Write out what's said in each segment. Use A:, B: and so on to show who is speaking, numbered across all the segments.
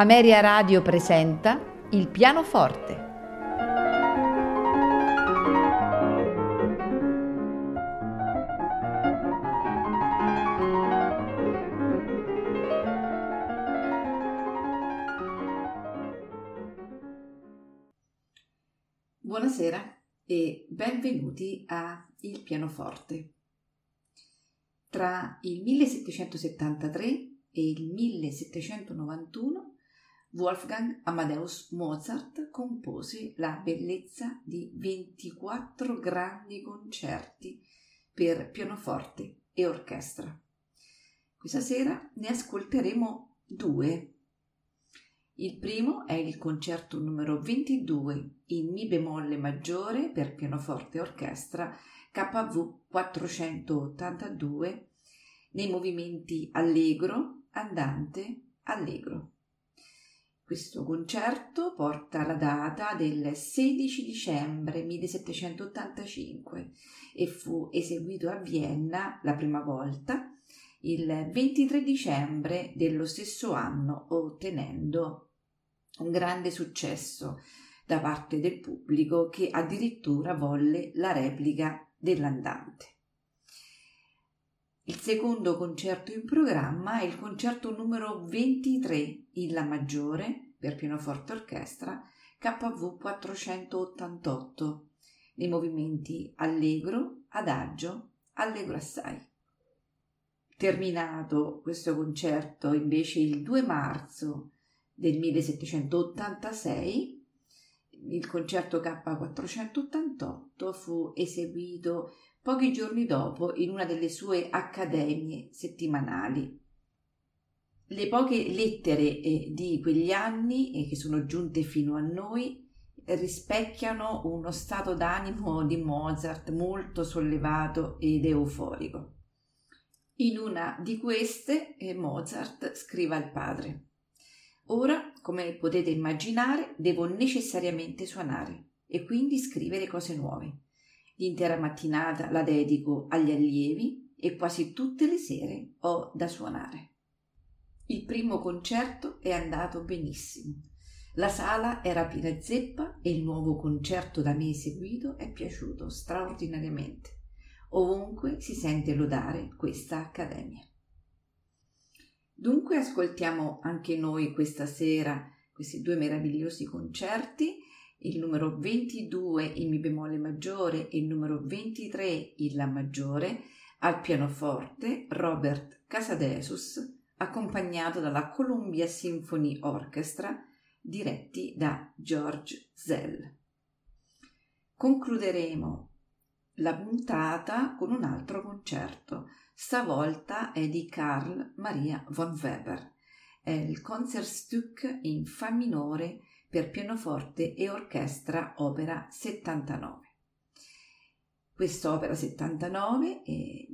A: Ameria Radio presenta Il pianoforte.
B: Buonasera e benvenuti a Il pianoforte. Tra il 1773 e il 1791 Wolfgang Amadeus Mozart compose la bellezza di 24 grandi concerti per pianoforte e orchestra. Questa sera ne ascolteremo due. Il primo è il concerto numero 22 in Mi bemolle maggiore per pianoforte e orchestra KV 482 nei movimenti allegro, andante, allegro. Questo concerto porta la data del 16 dicembre 1785 e fu eseguito a Vienna la prima volta il 23 dicembre dello stesso anno, ottenendo un grande successo da parte del pubblico che addirittura volle la replica dell'andante. Il secondo concerto in programma è il concerto numero 23 in La maggiore per pianoforte orchestra KV 488 nei movimenti allegro, adagio, allegro assai. Terminato questo concerto invece il 2 marzo del 1786, il concerto K488 fu eseguito pochi giorni dopo in una delle sue accademie settimanali. Le poche lettere eh, di quegli anni eh, che sono giunte fino a noi rispecchiano uno stato d'animo di Mozart molto sollevato ed euforico. In una di queste eh, Mozart scrive al padre Ora, come potete immaginare, devo necessariamente suonare e quindi scrivere cose nuove. L'intera mattinata la dedico agli allievi e quasi tutte le sere ho da suonare. Il primo concerto è andato benissimo. La sala era piena zeppa e il nuovo concerto da me eseguito è piaciuto straordinariamente. Ovunque si sente lodare questa accademia. Dunque ascoltiamo anche noi questa sera questi due meravigliosi concerti il numero 22 in Mi bemolle maggiore e il numero 23 in La maggiore, al pianoforte Robert Casadesus, accompagnato dalla Columbia Symphony Orchestra, diretti da George Zell. Concluderemo la puntata con un altro concerto, stavolta è di Carl Maria von Weber. È il Concertstück in Fa minore per pianoforte e orchestra opera 79. Quest'opera 79, eh,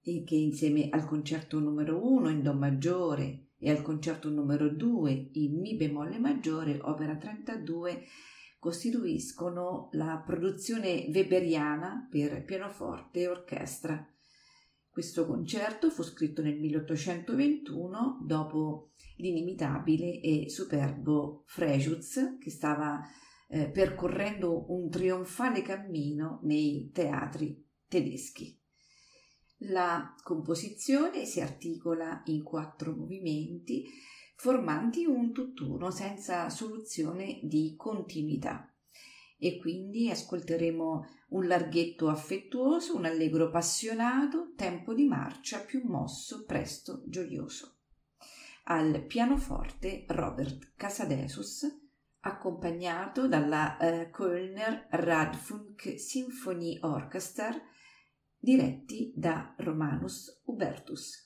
B: che insieme al concerto numero 1 in Do maggiore e al concerto numero 2 in Mi bemolle maggiore, opera 32, costituiscono la produzione weberiana per pianoforte e orchestra. Questo concerto fu scritto nel 1821 dopo l'inimitabile e superbo Frejus che stava eh, percorrendo un trionfale cammino nei teatri tedeschi. La composizione si articola in quattro movimenti formanti un tutt'uno senza soluzione di continuità e quindi ascolteremo un larghetto affettuoso, un allegro appassionato, tempo di marcia più mosso, presto, gioioso al pianoforte Robert Casadesus, accompagnato dalla uh, Kölner Radfunk Symphony Orchestra, diretti da Romanus Hubertus.